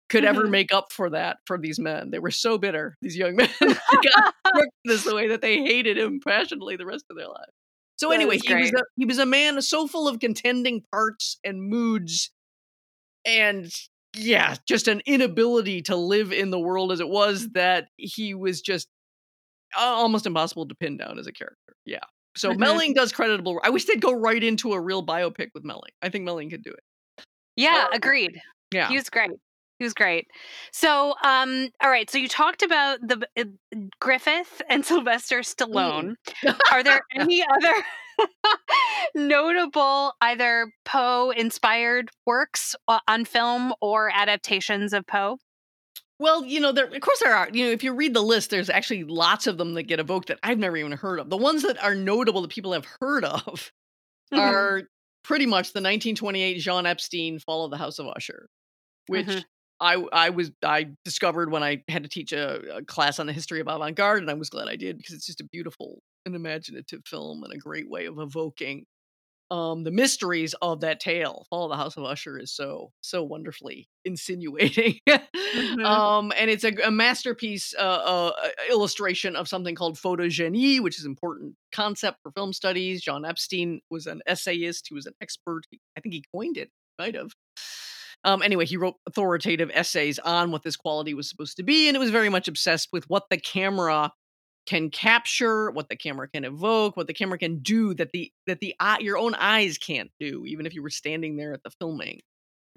could ever Mhm. make up for that for these men. They were so bitter, these young men. they got struck this the way that they hated him passionately the rest of their lives. So That anyway, he was a, he was a man so full of contending parts and moods and yeah, just an inability to live in the world as it was that he was just almost impossible to pin down as a character. Yeah. So Mhm. Melling does creditable. I wish they'd go right into a real biopic with Melling. I think Melling could do it. yeah, Um, agreed. Yeah. He was great. He was great. So, um, all right. So you talked about the uh, Griffith and Sylvester Stallone. Are there any other notable either Poe inspired works uh, on film or adaptations of Poe? Well, you know, there of course there are. You know, if you read the list, there's actually lots of them that get evoked that I've never even heard of. The ones that are notable that people have heard of Mhm. are pretty much the 1928 Jean Epstein Fall of the House of Usher, which Mhm. I I was I discovered when I had to teach a, a class on the history of avant-garde, and I was glad I did because it's just a beautiful and imaginative film and a great way of evoking um the mysteries of that tale. Fall of the House of Usher is so so wonderfully insinuating. Mhm. um and it's a, a masterpiece uh, uh illustration of something called photogenie, which is important concept for film studies. John Epstein was an essayist, he was an expert. I think he coined it, might have. Um, anyway, he wrote authoritative essays on what this quality was supposed to be, and it was very much obsessed with what the camera can capture, what the camera can evoke, what the camera can do that the that the eye, your own eyes can't do, even if you were standing there at the filming.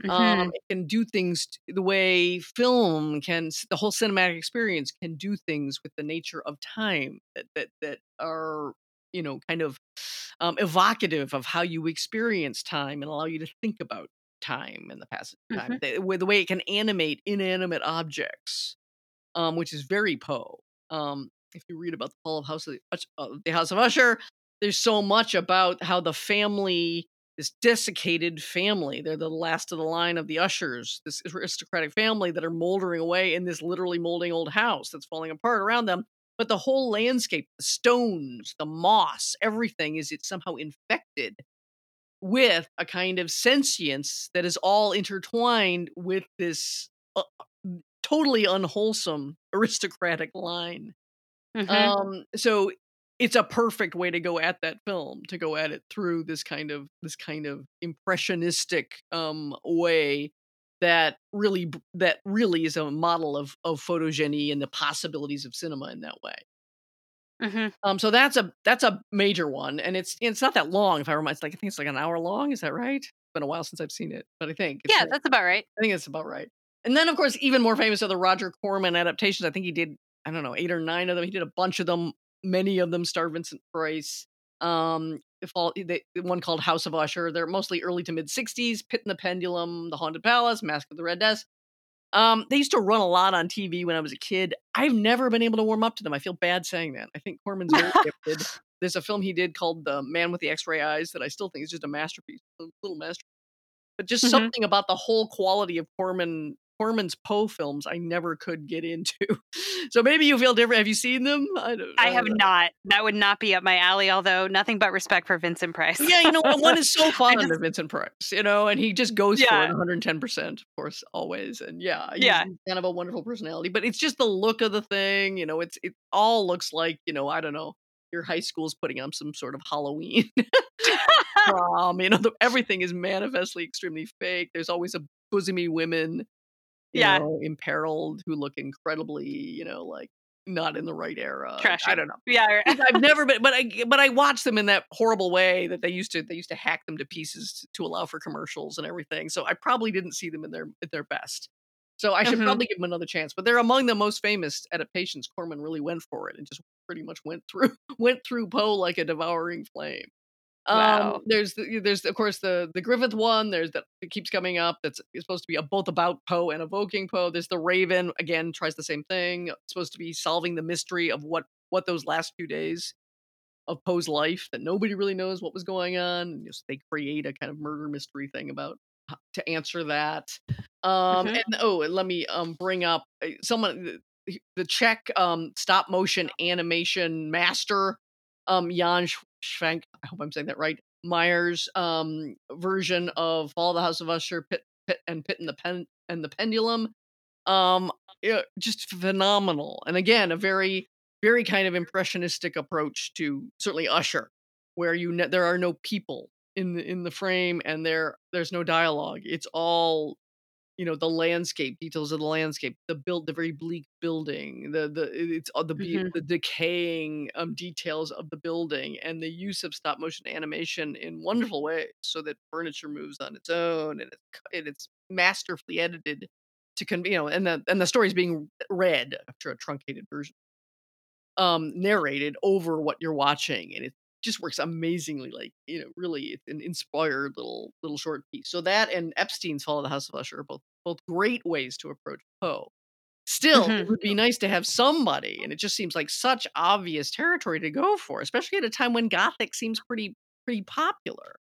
Mhm. Um, it can do things the way film can, the whole cinematic experience can do things with the nature of time that that that are you know kind of um, evocative of how you experience time and allow you to think about time and the passage of time. The, with the way it can animate inanimate objects, um, which is very Poe. Um, if you read about the fall of House of the, uh, the House of Usher, there's so much about how the family, this desiccated family, they're the last of the line of the Ushers, this aristocratic family that are moldering away in this literally molding old house that's falling apart around them. But the whole landscape, the stones, the moss, everything is it somehow infected with a kind of sentience that is all intertwined with this uh, totally unwholesome aristocratic line. Mhm. Um, so it's a perfect way to go at that film, to go at it through this kind of this kind of impressionistic um way that really that really is a model of of photogeny and the possibilities of cinema in that way. Mhm. Um, so that's a that's a major one, and it's it's not that long. If I remember, it's like I think it's like an hour long. Is that right? It's been a while since I've seen it, but I think Yeah, that's about right. I think it's about right. And then, of course, even more famous are the Roger Corman adaptations. I think he did, I don't know, eight or nine of them. He did a bunch of them. Many of them star Vincent Price. Um, if all the one called House of Usher. They're mostly early to mid '60s. Pit and the Pendulum, The Haunted Palace, Mask of the Red Death. Um, they used to run a lot on TV when I was a kid. I've never been able to warm up to them. I feel bad saying that. I think Corman's very gifted. There's a film he did called The Man with the X-Ray Eyes that I still think is just a masterpiece, a little masterpiece. But just mm-hmm. something about the whole quality of Corman Corman's Poe films I never could get into. so maybe you feel different. Have you seen them? I, don't, I, I have know. not. That would not be up my alley, although nothing but respect for Vincent Price. yeah, you know, one is so fond just, of Vincent Price, you know, and he just goes yeah. for it 110%, of course, always. And yeah, yeah. kind of a wonderful personality, but it's just the look of the thing, you know, it's it all looks like, you know, I don't know, your high school's putting on some sort of Halloween prom. You know, the, everything is manifestly extremely fake. There's always a bosomy women yeah. Know, imperiled who look incredibly, you know, like not in the right era. Trashy. I don't know. Yeah, I've never been, but I but I watched them in that horrible way that they used to. They used to hack them to pieces to allow for commercials and everything. So I probably didn't see them in their at their best. So I should mm-hmm. probably give them another chance. But they're among the most famous adaptations. Corman really went for it and just pretty much went through went through Poe like a devouring flame. Wow. Um, there's the, there's of course the the Griffith one. There's that it keeps coming up. That's supposed to be a, both about Poe and evoking Poe. There's the Raven again tries the same thing. It's supposed to be solving the mystery of what what those last few days of Poe's life that nobody really knows what was going on. And just they create a kind of murder mystery thing about to answer that. Um, mm-hmm. and oh, and let me um bring up uh, someone the, the Czech um stop motion animation master um Jan Schwenk, I hope I'm saying that right, Meyer's um, version of Fall of the House of Usher, Pit, Pit and Pit and the Pen and the Pendulum. Um, yeah, just phenomenal. And again, a very, very kind of impressionistic approach to certainly Usher, where you ne- there are no people in the in the frame and there there's no dialogue. It's all you know the landscape details of the landscape the build the very bleak building the the it's all the mm-hmm. the decaying um, details of the building and the use of stop motion animation in wonderful ways so that furniture moves on its own and it's and it's masterfully edited to con you know and the and the story's being read after a truncated version um narrated over what you're watching and it's just works amazingly like you know really it's an inspired little little short piece. So that and epstein's fall of the house of usher are both both great ways to approach poe. Still mm-hmm. it would be nice to have somebody and it just seems like such obvious territory to go for especially at a time when gothic seems pretty pretty popular.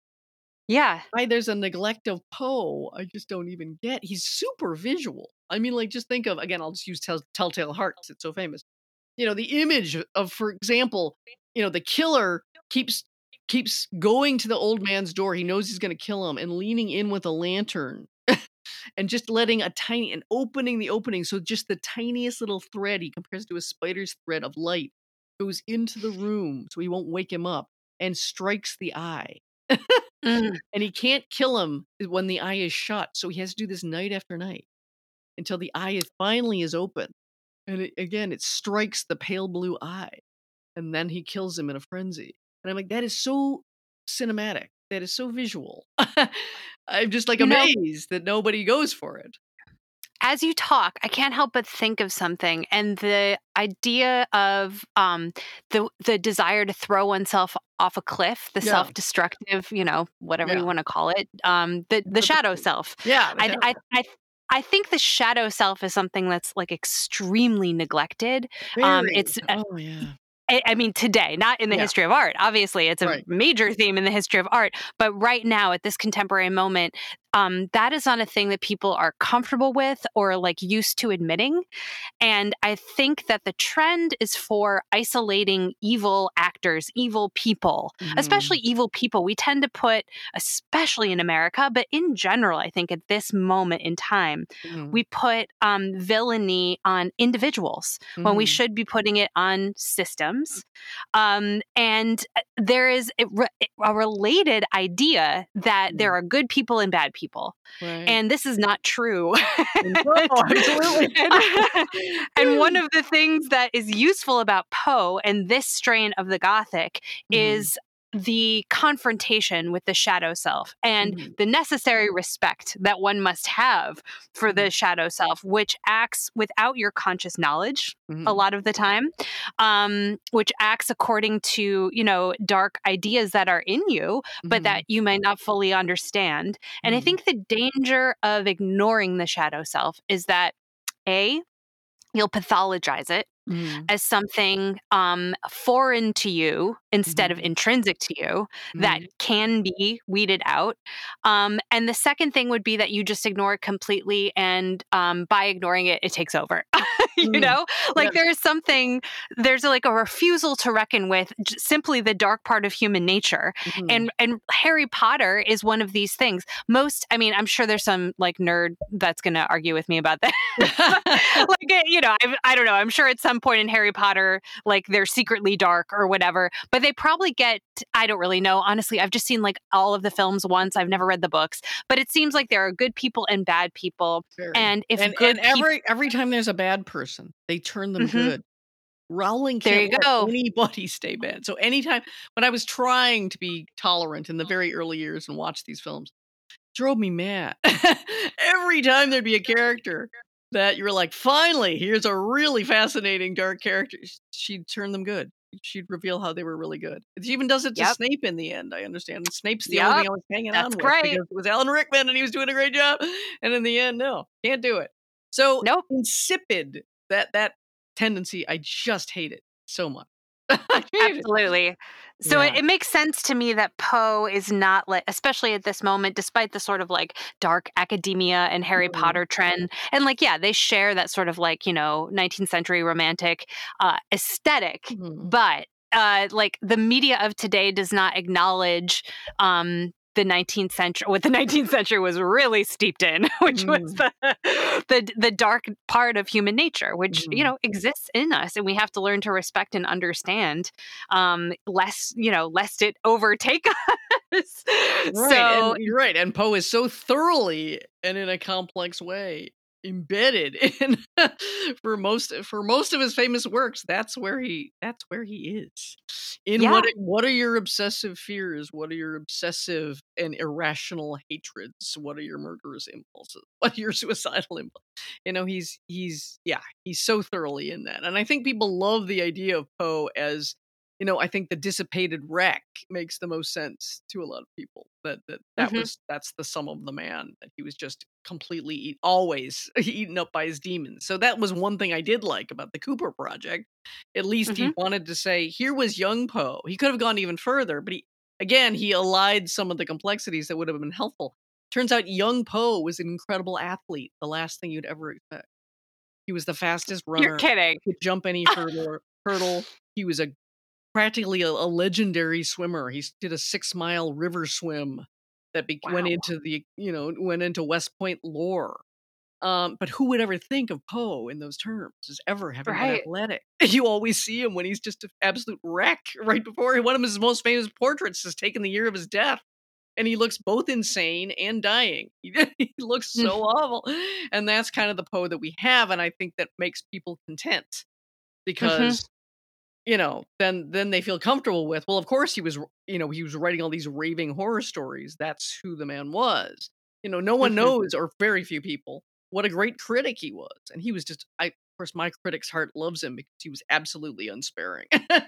Yeah. Why there's a neglect of poe i just don't even get he's super visual. I mean like just think of again i'll just use tell- telltale hearts it's so famous. You know the image of for example you know the killer keeps keeps going to the old man's door. He knows he's going to kill him and leaning in with a lantern and just letting a tiny and opening the opening. So just the tiniest little thread he compares to a spider's thread of light goes into the room so he won't wake him up and strikes the eye. mm. And he can't kill him when the eye is shut. So he has to do this night after night until the eye is finally is open. And it, again, it strikes the pale blue eye. And then he kills him in a frenzy. And I'm like, that is so cinematic. That is so visual. I'm just like you amazed know, that nobody goes for it. As you talk, I can't help but think of something, and the idea of um, the the desire to throw oneself off a cliff, the yeah. self-destructive, you know, whatever yeah. you want to call it, um, the the shadow self. Yeah, I, I, I I think the shadow self is something that's like extremely neglected. Um, it's oh yeah. I mean, today, not in the yeah. history of art. Obviously, it's a right. major theme in the history of art. But right now, at this contemporary moment, um, that is not a thing that people are comfortable with or like used to admitting. And I think that the trend is for isolating evil actors, evil people, mm-hmm. especially evil people. We tend to put, especially in America, but in general, I think at this moment in time, mm-hmm. we put um, villainy on individuals mm-hmm. when we mm-hmm. should be putting it on systems. Um, and uh, there is a, a related idea that there mm-hmm. are good people and bad people people. Right. And this is not true. absolutely. and, one of the things that is useful about Poe and this strain of the Gothic mm-hmm. is the confrontation with the shadow self and Mhm. the necessary respect that one must have for Mm-hmm. the shadow self, which acts without your conscious knowledge a Mhm. lot of the time, um, which acts according to, you know, dark ideas that are in you, but Mhm. that you might not fully understand. And I Mhm. think the danger of ignoring the shadow self is that A, you'll pathologize it Mhm. as something um, foreign to you instead of Mhm. intrinsic to you that Mhm. can be weeded out. Um, and the second thing would be that you just ignore it completely, and um, by ignoring it, it takes over. you Mm. know, like Yeah. there is something, there's like a refusal to reckon with j- simply the dark part of human nature. Mhm. And and Harry Potter is one of these things. Most, I mean, I'm sure there's some like nerd that's going to argue with me about that. like uh, you know I, I don't know i'm sure at some point in harry potter like they're secretly dark or whatever but they probably get i don't really know honestly i've just seen like all of the films once i've never read the books but it seems like there are good people and bad people Very. and if and, and every every time there's a bad person, they turn them Mhm. good. Rowling can't you let anybody stay bad. So anytime when I was trying to be tolerant in the very early years and watch these films, drove me mad. every time there'd be a character that you were like, finally, here's a really fascinating dark character. She'd turn them good. She'd reveal how they were really good. She even does it to Snape Snape in the end. I understand. Snape's the only Yep, thing I was hanging that's on with great. because it was Alan Rickman and he was doing a great job. And in the end, no, can't do it. So Nope. insipid that that tendency. I just hate it so much. It. Absolutely. So it, Yeah. it makes sense to me that Poe is not like, especially at this moment, despite the sort of like dark academia and Harry Mhm. Potter trend. And like, yeah, they share that sort of like, you know, 19th century romantic uh, aesthetic, Mhm. but uh, like the media of today does not acknowledge um, the 19th century, what the 19th century was really steeped in, which was the, the the dark part of human nature, which you Mhm. know exists in us, and we have to learn to respect and understand, um, lest you know, lest it overtake us. Right, So and you're right. And Poe is so thoroughly and in a complex way embedded in for most for most of his famous works. That's where he that's where he is. In Yeah. what what are your obsessive fears? What are your obsessive and irrational hatreds? What are your murderous impulses? What are your suicidal impulses? You know, he's he's yeah, he's so thoroughly in that. And I think people love the idea of Poe as you know, I think the dissipated wreck makes the most sense to a lot of people. That that that Mhm. was that's the sum of the man. That he was just completely eat, always eaten up by his demons. So that was one thing I did like about the Cooper project. At least he Mhm. wanted to say, here was young Poe. He could have gone even further, but he again he allied some of the complexities that would have been helpful. Turns out young Poe was an incredible athlete. The last thing you'd ever expect. He was the fastest runner you're kidding. could jump any hurdle. hurdle. He was a practically a, a legendary swimmer. He did a six mile river swim that be- went into the you know went into West Point lore. Um, but who would ever think of Poe in those terms as ever having been Right. athletic? You always see him when he's just an absolute wreck. Right before one of his most famous portraits is taken the year of his death, and he looks both insane and dying. he looks so awful, and that's kind of the Poe that we have, and I think that makes people content because you know then then they feel comfortable with well of course he was you know he was writing all these raving horror stories. That's who the man was. You know no one Mhm. knows or very few people what a great critic he was and he was just i of course my critic's heart loves him because he was absolutely unsparing.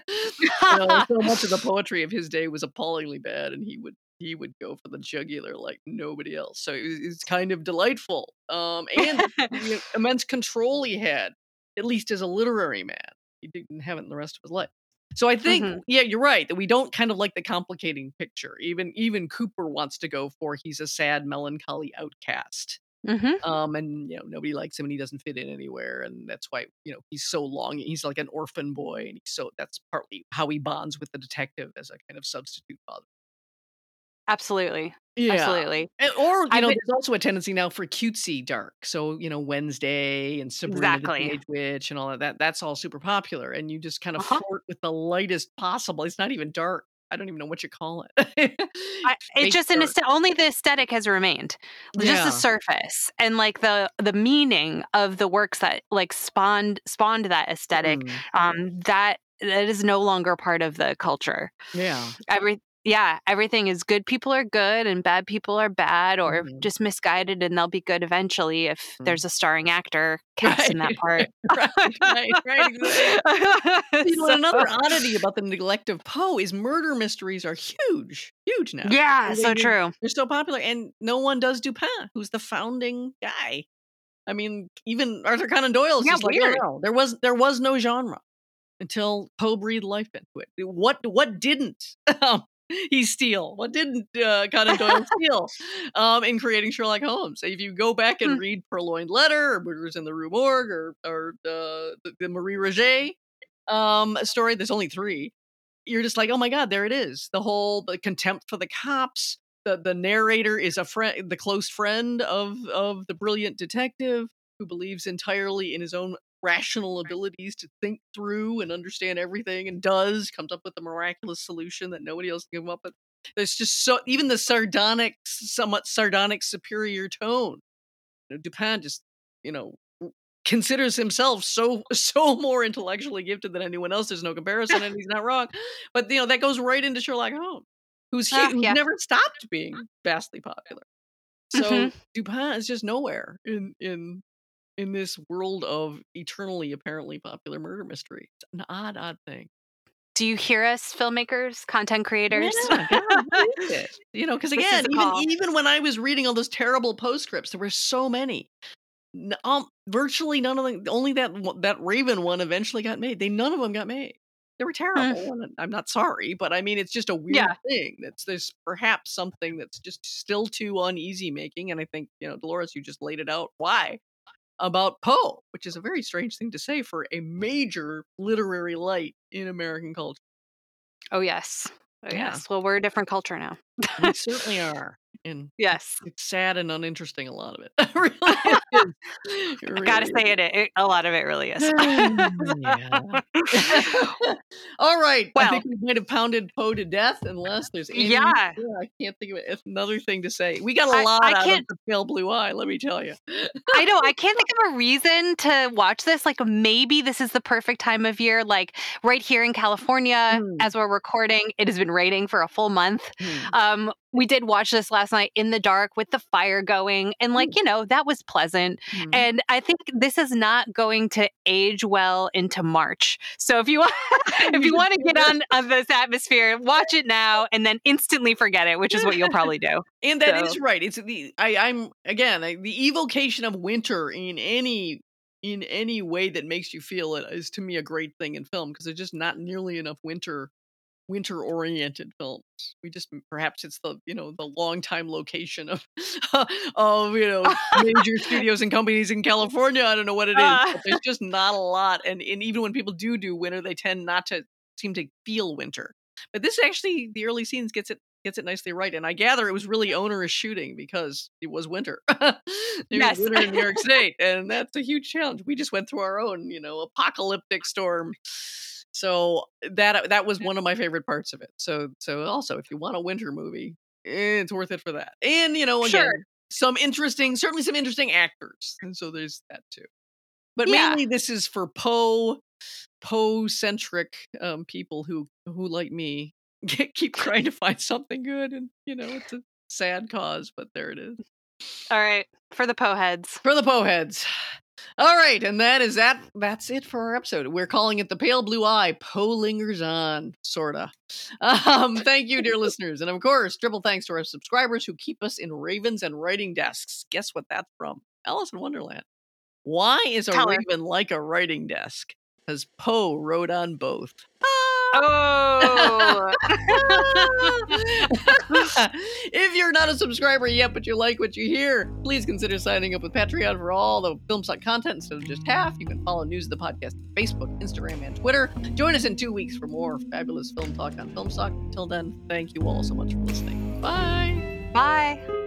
You know, so much of the poetry of his day was appallingly bad and he would he would go for the jugular like nobody else. So it was, it's kind of delightful um and the immense control he had at least as a literary man he didn't have it in the rest of his life. So i think Mhm. yeah you're right that we don't kind of like the complicating picture even even cooper wants to go for he's a sad melancholy outcast hmm um and you know nobody likes him and he doesn't fit in anywhere and that's why you know he's so long he's like an orphan boy and he's so that's partly how he bonds with the detective as a kind of substitute father Absolutely. yeah Absolutely. and, or you I've know there's also a tendency now for cutesy dark so you know wednesday and sabrina Exactly. the teenage witch and all of that that's all super popular and you just kind of Uh-huh. flirt with the lightest possible it's not even dark i don't even know what you call it I, it's just an aesthe- only the aesthetic has remained just Yeah. the surface and like the the meaning of the works that like spawned spawned that aesthetic Mm, um that that is no longer part of the culture yeah every yeah, everything is good people are good and bad people are bad or Mhm. just misguided and they'll be good eventually if Mhm. there's a starring actor cast in that part. right, right, right. Exactly. You know, So- another oddity about the neglect of Poe is murder mysteries are huge, huge now. Yeah, so true. They're so popular, and no one does Dupin, who's the founding guy. I mean, even Arthur Conan Doyle is Yeah, just like, oh, weird. no, there was there was no genre until Poe breathed life into it. What what didn't um, he steal? What didn't uh, Conan Doyle steal um, in creating Sherlock Holmes? If you go back and Hmm. read Purloined Letter or Murders in the Rue Morgue or or uh, the, the Marie Roget um, story, there's only three. You're just like, oh my god, there it is. The whole the contempt for the cops. The the narrator is a friend, the close friend of of the brilliant detective who believes entirely in his own rational abilities to think through and understand everything and does comes up with a miraculous solution that nobody else can come up with. There's just so even the sardonic, somewhat sardonic superior tone. You know, Dupin just you know considers himself so so more intellectually gifted than anyone else. There's no comparison, and he's not wrong. But you know that goes right into Sherlock Holmes, who's, hu- Ah, who's yeah. never stopped being vastly popular. So Mhm. Dupin is just nowhere in in in this world of eternally apparently popular murder mystery. It's an odd, odd thing. Do you hear us, filmmakers, content creators? Yeah, God, what is it? You know, because again, even even when I was reading all those terrible postscripts, there were so many. Um, virtually none of them. Only that that Raven one eventually got made. They none of them got made. They were terrible. and I'm not sorry, but I mean, it's just a weird Yeah. thing. That's there's perhaps something that's just still too uneasy making, and I think you know, Dolores, you just laid it out. Why? About Poe, which is a very strange thing to say for a major literary light in American culture. Oh yes. Oh Yeah. yes. Well, we're a different culture now. We certainly are. And Yes. it's sad and uninteresting, a lot of it. It really is. It I gotta really say it, it. A lot of it really is. All right. I think we might have pounded Poe to death unless there's any, Yeah. I can't think of another thing to say. We got a lot I can't- the pale blue eye, let me tell you. I know. I can't think of a reason to watch this. Like maybe this is the perfect time of year. Like right here in California, Mm. as we're recording, it has been raining for a full month. Um, we did watch this last night in the dark with the fire going, and like you know that was pleasant. Mhm. And I think this is not going to age well into March. So if you want, if you want to get on, on this atmosphere, watch it now and then instantly forget it, which is what you'll probably do. And that is So- right. It's the I, I'm again I, the evocation of winter in any in any way that makes you feel it is to me a great thing in film because there's just not nearly enough winter winter oriented films. We just perhaps it's the you know the long time location of of you know major studios and companies in California. I don't know what it is. But there's just not a lot, and and even when people do do winter, they tend not to seem to feel winter. But this actually, the early scenes gets it gets it nicely right. And I gather it was really onerous shooting because it was winter. it Yes. was winter in New York State, and that's a huge challenge. We just went through our own, you know, apocalyptic storm. So that that was one of my favorite parts of it. So so also, if you want a winter movie, it's worth it for that. And you know, again, Sure. some interesting, certainly some interesting actors, and so there's that too. But Yeah. mainly, this is for Poe Poe centric um, people who who like me keep trying to find something good, and you know, it's a sad cause, but there it is All right. For the Poe heads. for the Poe heads. All right, and that is that. That's it for our episode. We're calling it the Pale Blue Eye. Poe lingers on, sorta. Um, thank you, dear listeners, and of course, triple thanks to our subscribers who keep us in ravens and writing desks. Guess what that's from? Alice in Wonderland. Why is a her. raven like a writing desk? Because Poe wrote on both. Oh. if you're not a subscriber yet, but you like what you hear, please consider signing up with Patreon for all the film suck content instead of just half. You can follow news of the podcast on Facebook, Instagram, and Twitter. Join us in two weeks for more fabulous film talk on Film Suck. Until then, thank you all so much for listening. Bye. Bye.